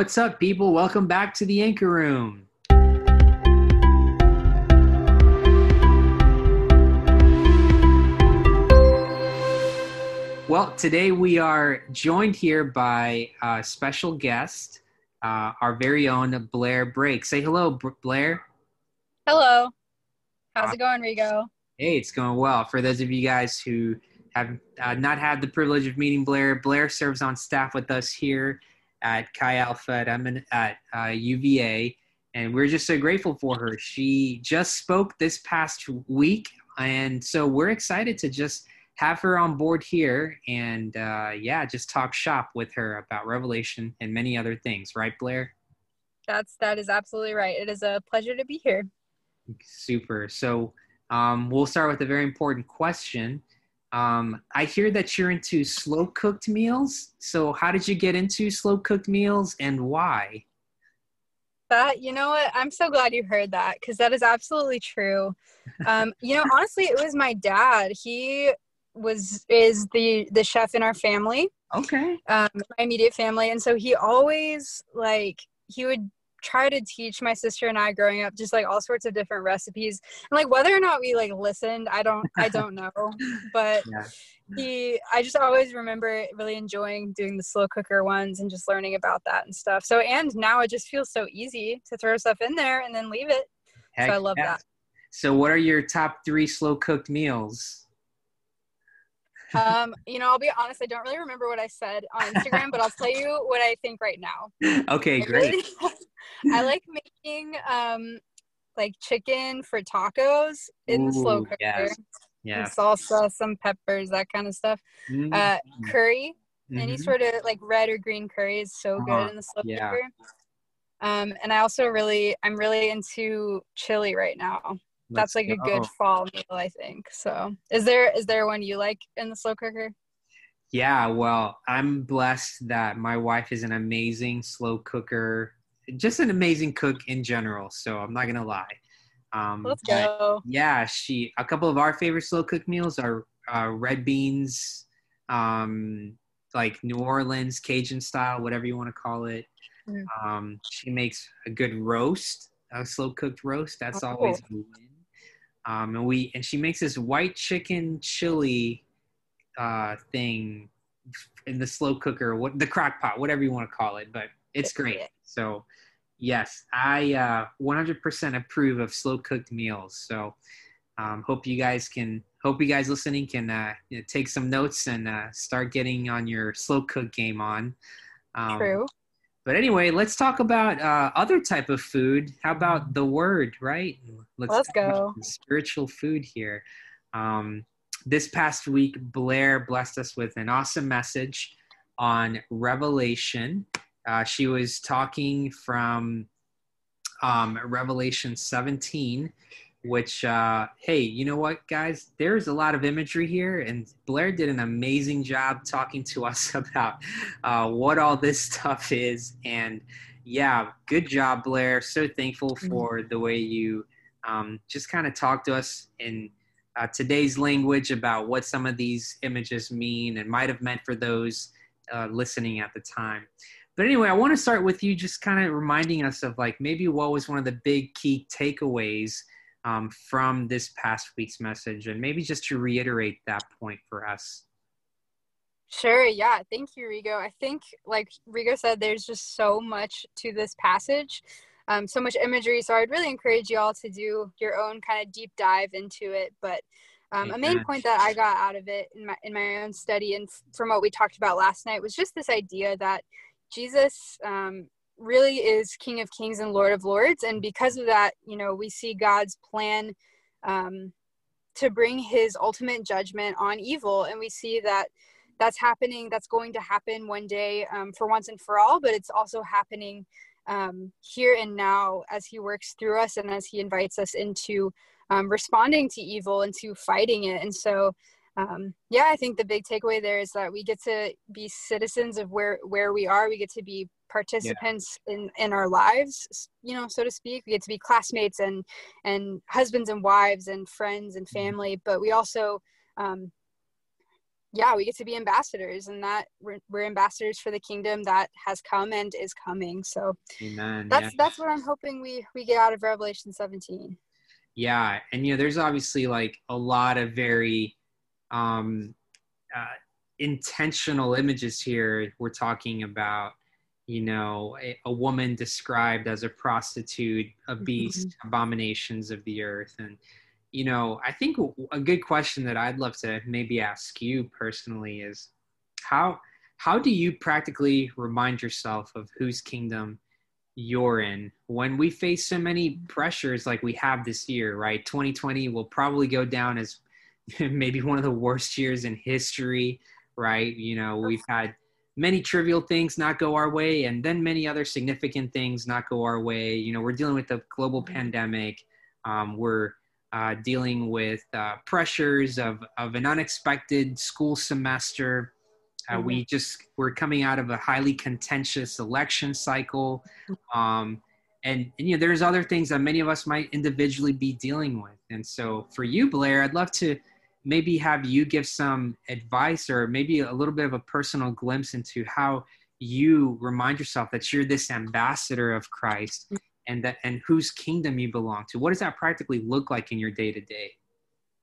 What's up, people? Welcome back to the Anchor Room. Well, today we are joined here by a special guest, uh, our very own Blair Brake. Say hello, B- Blair. Hello. How's it going, Rigo? Hey, it's going well. For those of you guys who have uh, not had the privilege of meeting Blair, Blair serves on staff with us here at Chi Alpha at, M- at uh, UVA, and we're just so grateful for her. She just spoke this past week, and so we're excited to just have her on board here and uh, yeah, just talk shop with her about Revelation and many other things, right, Blair? That's that is absolutely right. It is a pleasure to be here. Super. So um, we'll start with a very important question. Um, I hear that you're into slow cooked meals. So how did you get into slow cooked meals and why? That you know what? I'm so glad you heard that because that is absolutely true. Um, you know, honestly, it was my dad. He was is the the chef in our family Okay. um my immediate family and so he always like he would try to teach my sister and i growing up just like all sorts of different recipes and like whether or not we like listened i don't i don't know but Yeah. he i just always remember really enjoying doing the slow cooker ones and just learning about that and stuff so and now it just feels so easy to throw stuff in there and then leave it Heck I love yeah. that. So what are your top three slow cooked meals? Um you know i'll be honest i don't really remember what i said on instagram but i'll tell you what i think right now Okay, great. I like making um like chicken for tacos in the slow cooker. yes. Yeah. salsa, some peppers, that kind of stuff. Mhm. Uh, curry, any Mhm. sort of like red or green curry is so good Uh-huh, in the slow yeah. cooker. Um, and I also really, I'm really into chili right now. That's like a good fall meal, I think. So, is there is there one you like in the slow cooker? Yeah, well, I'm blessed that my wife is an amazing slow cooker, just an amazing cook in general. So I'm not gonna lie. Um, Let's go. Yeah, she. A couple of our favorite slow cook meals are uh, red beans, um, like New Orleans Cajun style, whatever you want to call it. Mm. Um, she makes a good roast, a slow cooked roast. That's Oh. always a win. Um, and we and she makes this white chicken chili uh, thing in the slow cooker, what the crock pot, whatever you want to call it, but it's great. So, yes, I uh, 100% approve of slow cooked meals. So, um, hope you guys can, hope you guys listening can uh, you know, take some notes and uh, start getting on your slow cook game on. Um, True. But anyway, let's talk about uh, other type of food. How about the word, right? Let's talk go. Spiritual food here. Um, this past week, Blair blessed us with an awesome message on Revelation. Uh, she was talking from um, Revelation 17, which, uh, hey, you know what, guys? There's a lot of imagery here, and Blair did an amazing job talking to us about uh, what all this stuff is. And yeah, good job, Blair. So thankful for the way you um, just kind of talked to us in uh, today's language about what some of these images mean and might have meant for those uh, listening at the time. But anyway, I want to start with you just kind of reminding us of like maybe what was one of the big key takeaways um, from this past week's message, and maybe just to reiterate that point for us. Sure, yeah. Thank you, Rigo. I think, like Rigo said, there's just so much to this passage, um, so much imagery. So I'd really encourage you all to do your own kind of deep dive into it. But um, a main point that I got out of it in my in my own study and from what we talked about last night was just this idea that Jesus um, really is King of Kings and Lord of Lords, and because of that, you know, we see God's plan um, to bring His ultimate judgment on evil, and we see that that's happening that's going to happen one day um, for once and for all but it's also happening um, here and now as he works through us and as he invites us into um, responding to evil and to fighting it. And so um, yeah i think the big takeaway there is that we get to be citizens of where where we are we get to be participants in in our lives you know so to speak we get to be classmates and and husbands and wives and friends and family but we also um, yeah, we get to be ambassadors, and that we're, we're ambassadors for the kingdom that has come and is coming. So, Amen. That's yeah. that's what I'm hoping we we get out of Revelation 17. Yeah, and you know, there's obviously like a lot of very um, uh, intentional images here. We're talking about, you know, a, a woman described as a prostitute, a beast, mm-hmm. abominations of the earth, and you know, I think a good question that I'd love to maybe ask you personally is how how do you practically remind yourself of whose kingdom you're in when we face so many pressures like we have this year, right? 2020 will probably go down as maybe one of the worst years in history, right? You know, we've had many trivial things not go our way and then many other significant things not go our way. You know, we're dealing with a global mm-hmm. pandemic. Um, we're uh, dealing with uh, pressures of, of an unexpected school semester. Uh, mm-hmm. We just we're coming out of a highly contentious election cycle, um, and, and you know there's other things that many of us might individually be dealing with. And so for you, Blair, I'd love to maybe have you give some advice or maybe a little bit of a personal glimpse into how you remind yourself that you're this ambassador of Christ mm. and that and whose kingdom you belong to? What does that practically look like in your day to day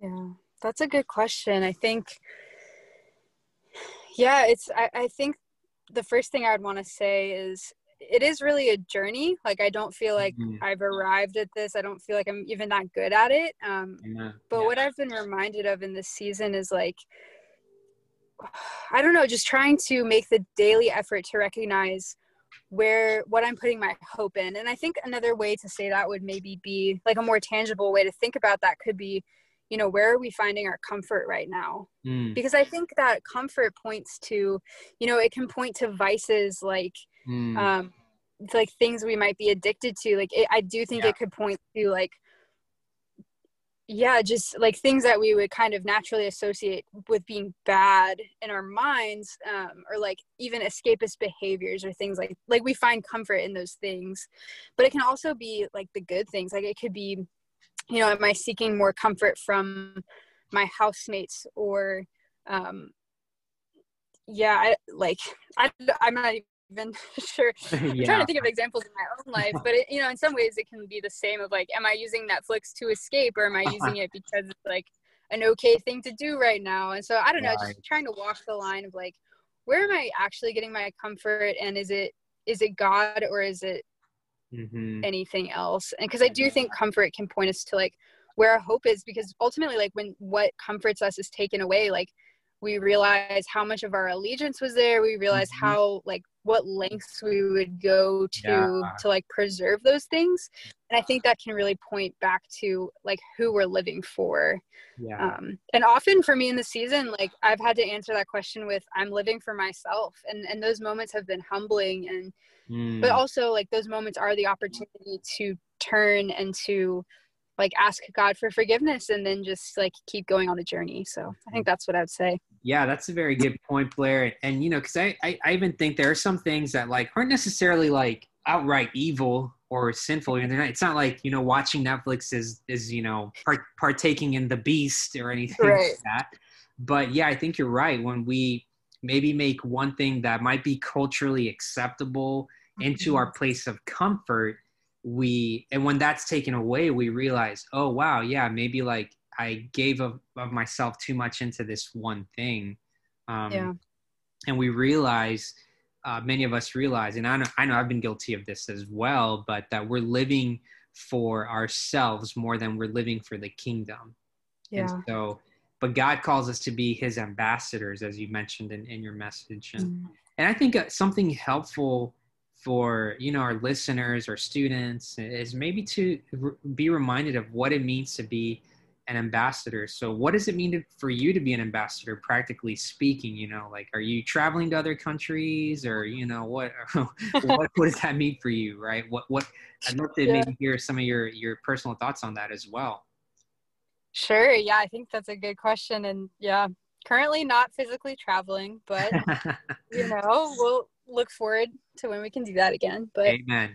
yeah that's a good question. I think yeah it's I, I think the first thing i would want to say is it is really a journey like i don't feel like mm-hmm. i've arrived at this i don't feel like i'm even that good at it um, yeah. but yeah. what i've been reminded of in this season is like i don't know just trying to make the daily effort to recognize where what I'm putting my hope in. And I think another way to say that would maybe be like a more tangible way to think about that could be, you know, where are we finding our comfort right now? Mm. Because I think that comfort points to, you know, it can point to vices like mm. um like things we might be addicted to. Like it, I do think yeah. it could point to like yeah just like things that we would kind of naturally associate with being bad in our minds um, or like even escapist behaviors or things like like we find comfort in those things but it can also be like the good things like it could be you know am i seeking more comfort from my housemates or um yeah I, like I, i'm not even sure. I'm trying to think of examples in my own life, but it, you know, in some ways it can be the same of like, am I using Netflix to escape or am I using it because it's like an okay thing to do right now? And so I don't know, right. just trying to walk the line of like, where am I actually getting my comfort and is it is it God or is it mm-hmm. anything else? And because I do think comfort can point us to like where our hope is because ultimately like when what comforts us is taken away, like we realize how much of our allegiance was there we realize mm-hmm. how like what lengths we would go to yeah. to like preserve those things and i think that can really point back to like who we're living for yeah. um and often for me in the season like i've had to answer that question with i'm living for myself and and those moments have been humbling and mm. but also like those moments are the opportunity to turn and to like ask God for forgiveness and then just like keep going on the journey. So I think that's what I would say. Yeah, that's a very good point, Blair. And you know, because I, I, I even think there are some things that like aren't necessarily like outright evil or sinful. You know, it's not like you know watching Netflix is is you know part, partaking in the beast or anything right. like that. But yeah, I think you're right. When we maybe make one thing that might be culturally acceptable into mm-hmm. our place of comfort we and when that's taken away we realize oh wow yeah maybe like i gave of, of myself too much into this one thing um yeah. and we realize uh, many of us realize and I know, I know i've been guilty of this as well but that we're living for ourselves more than we're living for the kingdom yeah and so but god calls us to be his ambassadors as you mentioned in, in your message and, mm. and i think uh, something helpful for you know our listeners or students is maybe to be reminded of what it means to be an ambassador. So what does it mean to, for you to be an ambassador practically speaking you know? Like are you traveling to other countries or you know what what, what does that mean for you right? What what i'd love to yeah. maybe hear some of your your personal thoughts on that as well. Sure yeah i think that's a good question and yeah currently not physically traveling but you know we'll look forward to when we can do that again. But Amen.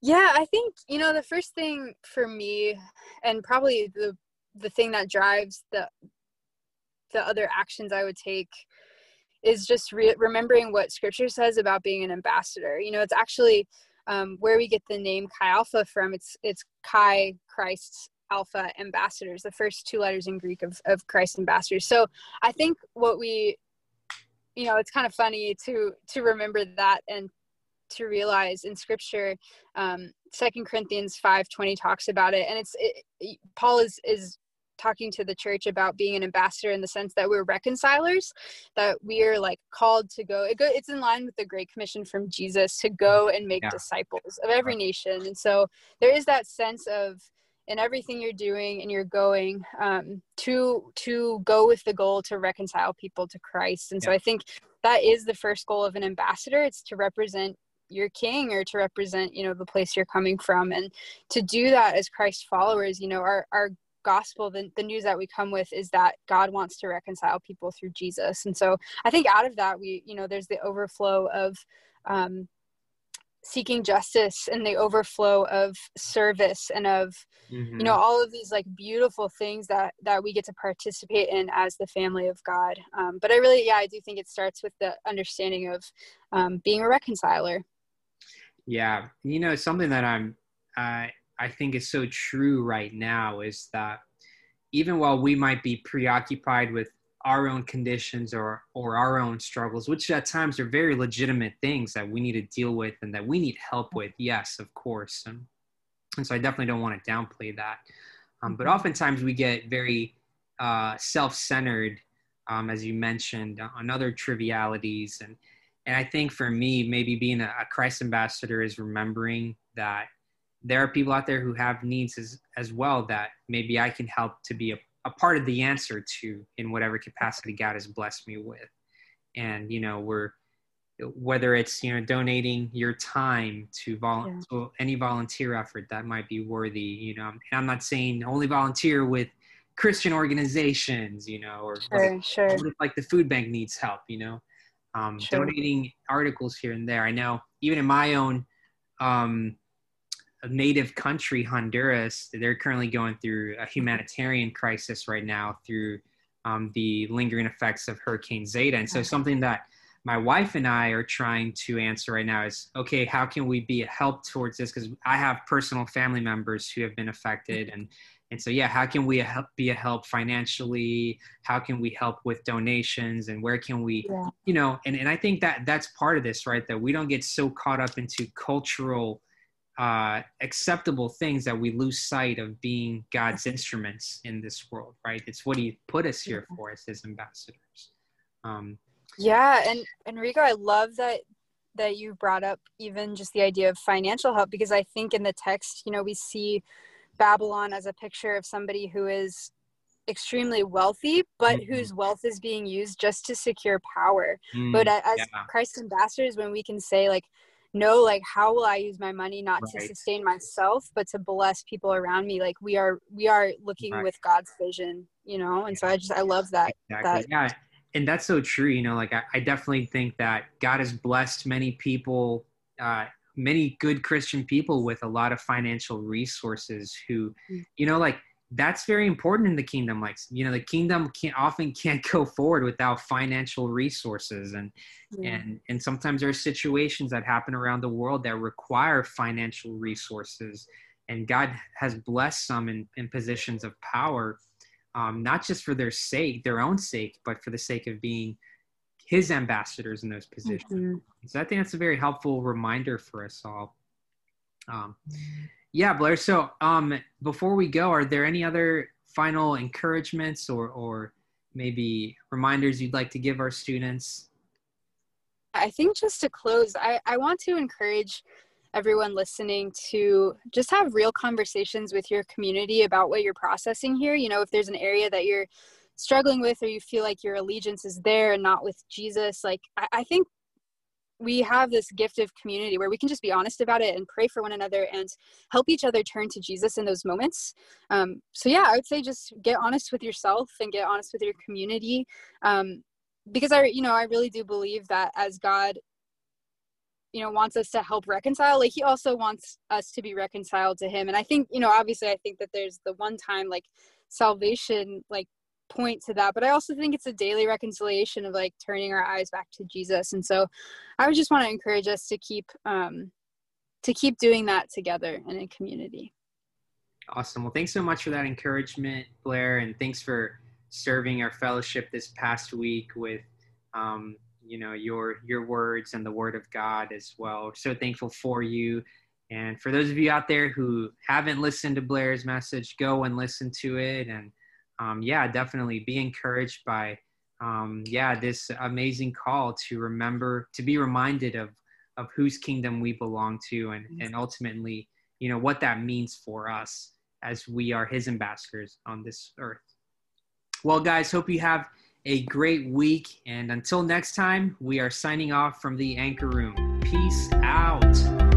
Yeah, I think, you know, the first thing for me and probably the the thing that drives the the other actions I would take is just re- remembering what scripture says about being an ambassador. You know, it's actually um, where we get the name Chi Alpha from. It's it's Chi Christ's Alpha ambassadors, the first two letters in Greek of of Christ ambassadors. So I think what we, you know, it's kind of funny to to remember that and to realize in Scripture, um, Second Corinthians five twenty talks about it, and it's it, Paul is is talking to the church about being an ambassador in the sense that we're reconcilers that we are like called to go it go it's in line with the great commission from jesus to go and make yeah. disciples of every nation. And so there is that sense of in everything you're doing and you're going um, to to go with the goal to reconcile people to christ. And yeah. so i think that is the first goal of an ambassador. It's to represent your king or to represent you know the place you're coming from. And to do that as christ followers you know our our gospel the, the news that we come with is that god wants to reconcile people through jesus. And so i think out of that we you know there's the overflow of um, seeking justice and the overflow of service and of mm-hmm. you know all of these like beautiful things that that we get to participate in as the family of god. Um, but i really yeah i do think it starts with the understanding of um, being a reconciler. Yeah. You know something that i'm uh, I think is so true right now is that even while we might be preoccupied with our own conditions or or our own struggles which at times are very legitimate things that we need to deal with and that we need help with yes of course and, and so i definitely don't want to downplay that um, but mm-hmm. oftentimes we get very uh, self-centered um, as you mentioned on other trivialities and and i think for me maybe being a, a christ ambassador is remembering that there are people out there who have needs as, as well that maybe I can help to be a, a part of the answer to in whatever capacity God has blessed me with. And, you know, we're, whether it's, you know, donating your time to, vol- yeah. to any volunteer effort that might be worthy, you know, and I'm not saying only volunteer with Christian organizations, you know, or sure, if, sure. like the food bank needs help, you know, um, sure. donating articles here and there. I know even in my own, um, native country, Honduras, they're currently going through a humanitarian crisis right now through um, the lingering effects of Hurricane Zeta. And so, something that my wife and I are trying to answer right now is okay, how can we be a help towards this? Because I have personal family members who have been affected. And, and so, yeah, how can we help, be a help financially? How can we help with donations? And where can we, yeah. you know, and, and I think that that's part of this, right? That we don't get so caught up into cultural uh, acceptable things that we lose sight of being God's instruments in this world, right? It's what He put us here for as His ambassadors. Um, yeah, and Enrico, I love that that you brought up even just the idea of financial help because I think in the text, you know, we see Babylon as a picture of somebody who is extremely wealthy, but mm-hmm. whose wealth is being used just to secure power. Mm, but as yeah. Christ ambassadors, when we can say like know like how will i use my money not right. to sustain myself but to bless people around me like we are we are looking right. with god's vision you know and so i just i love that exactly. that yeah and that's so true you know like I, I definitely think that god has blessed many people uh many good christian people with a lot of financial resources who mm. you know like that's very important in the kingdom. Like you know the kingdom can't often can't go forward without financial resources and yeah. and and sometimes there are situations that happen around the world that require financial resources. And god has blessed some in, in positions of power um, not just for their sake their own sake but for the sake of being his ambassadors in those positions. Mm-hmm. so i think that's a very helpful reminder for us all. Um, yeah, Blair. So um, before we go, are there any other final encouragements or, or maybe reminders you'd like to give our students? I think just to close, I, I want to encourage everyone listening to just have real conversations with your community about what you're processing here. You know, if there's an area that you're struggling with or you feel like your allegiance is there and not with Jesus, like I, I think we have this gift of community where we can just be honest about it and pray for one another and help each other turn to Jesus in those moments. Um, so yeah, I would say just get honest with yourself and get honest with your community, um, because I, you know, I really do believe that as God, you know, wants us to help reconcile, like He also wants us to be reconciled to Him. And I think, you know, obviously, I think that there's the one time like salvation, like point to that but i also think it's a daily reconciliation of like turning our eyes back to jesus. And so i would just want to encourage us to keep um to keep doing that together and in community. Awesome. Well thanks so much for that encouragement blair and thanks for serving our fellowship this past week with um you know your your words and the word of god as well. So thankful for you. And for those of you out there who haven't listened to blair's message go and listen to it and um, yeah, definitely be encouraged by, um, yeah, this amazing call to remember, to be reminded of, of whose kingdom we belong to and, and ultimately, you know, what that means for us as we are his ambassadors on this earth. Well, guys, hope you have a great week. And until next time, we are signing off from the Anchor Room. Peace out.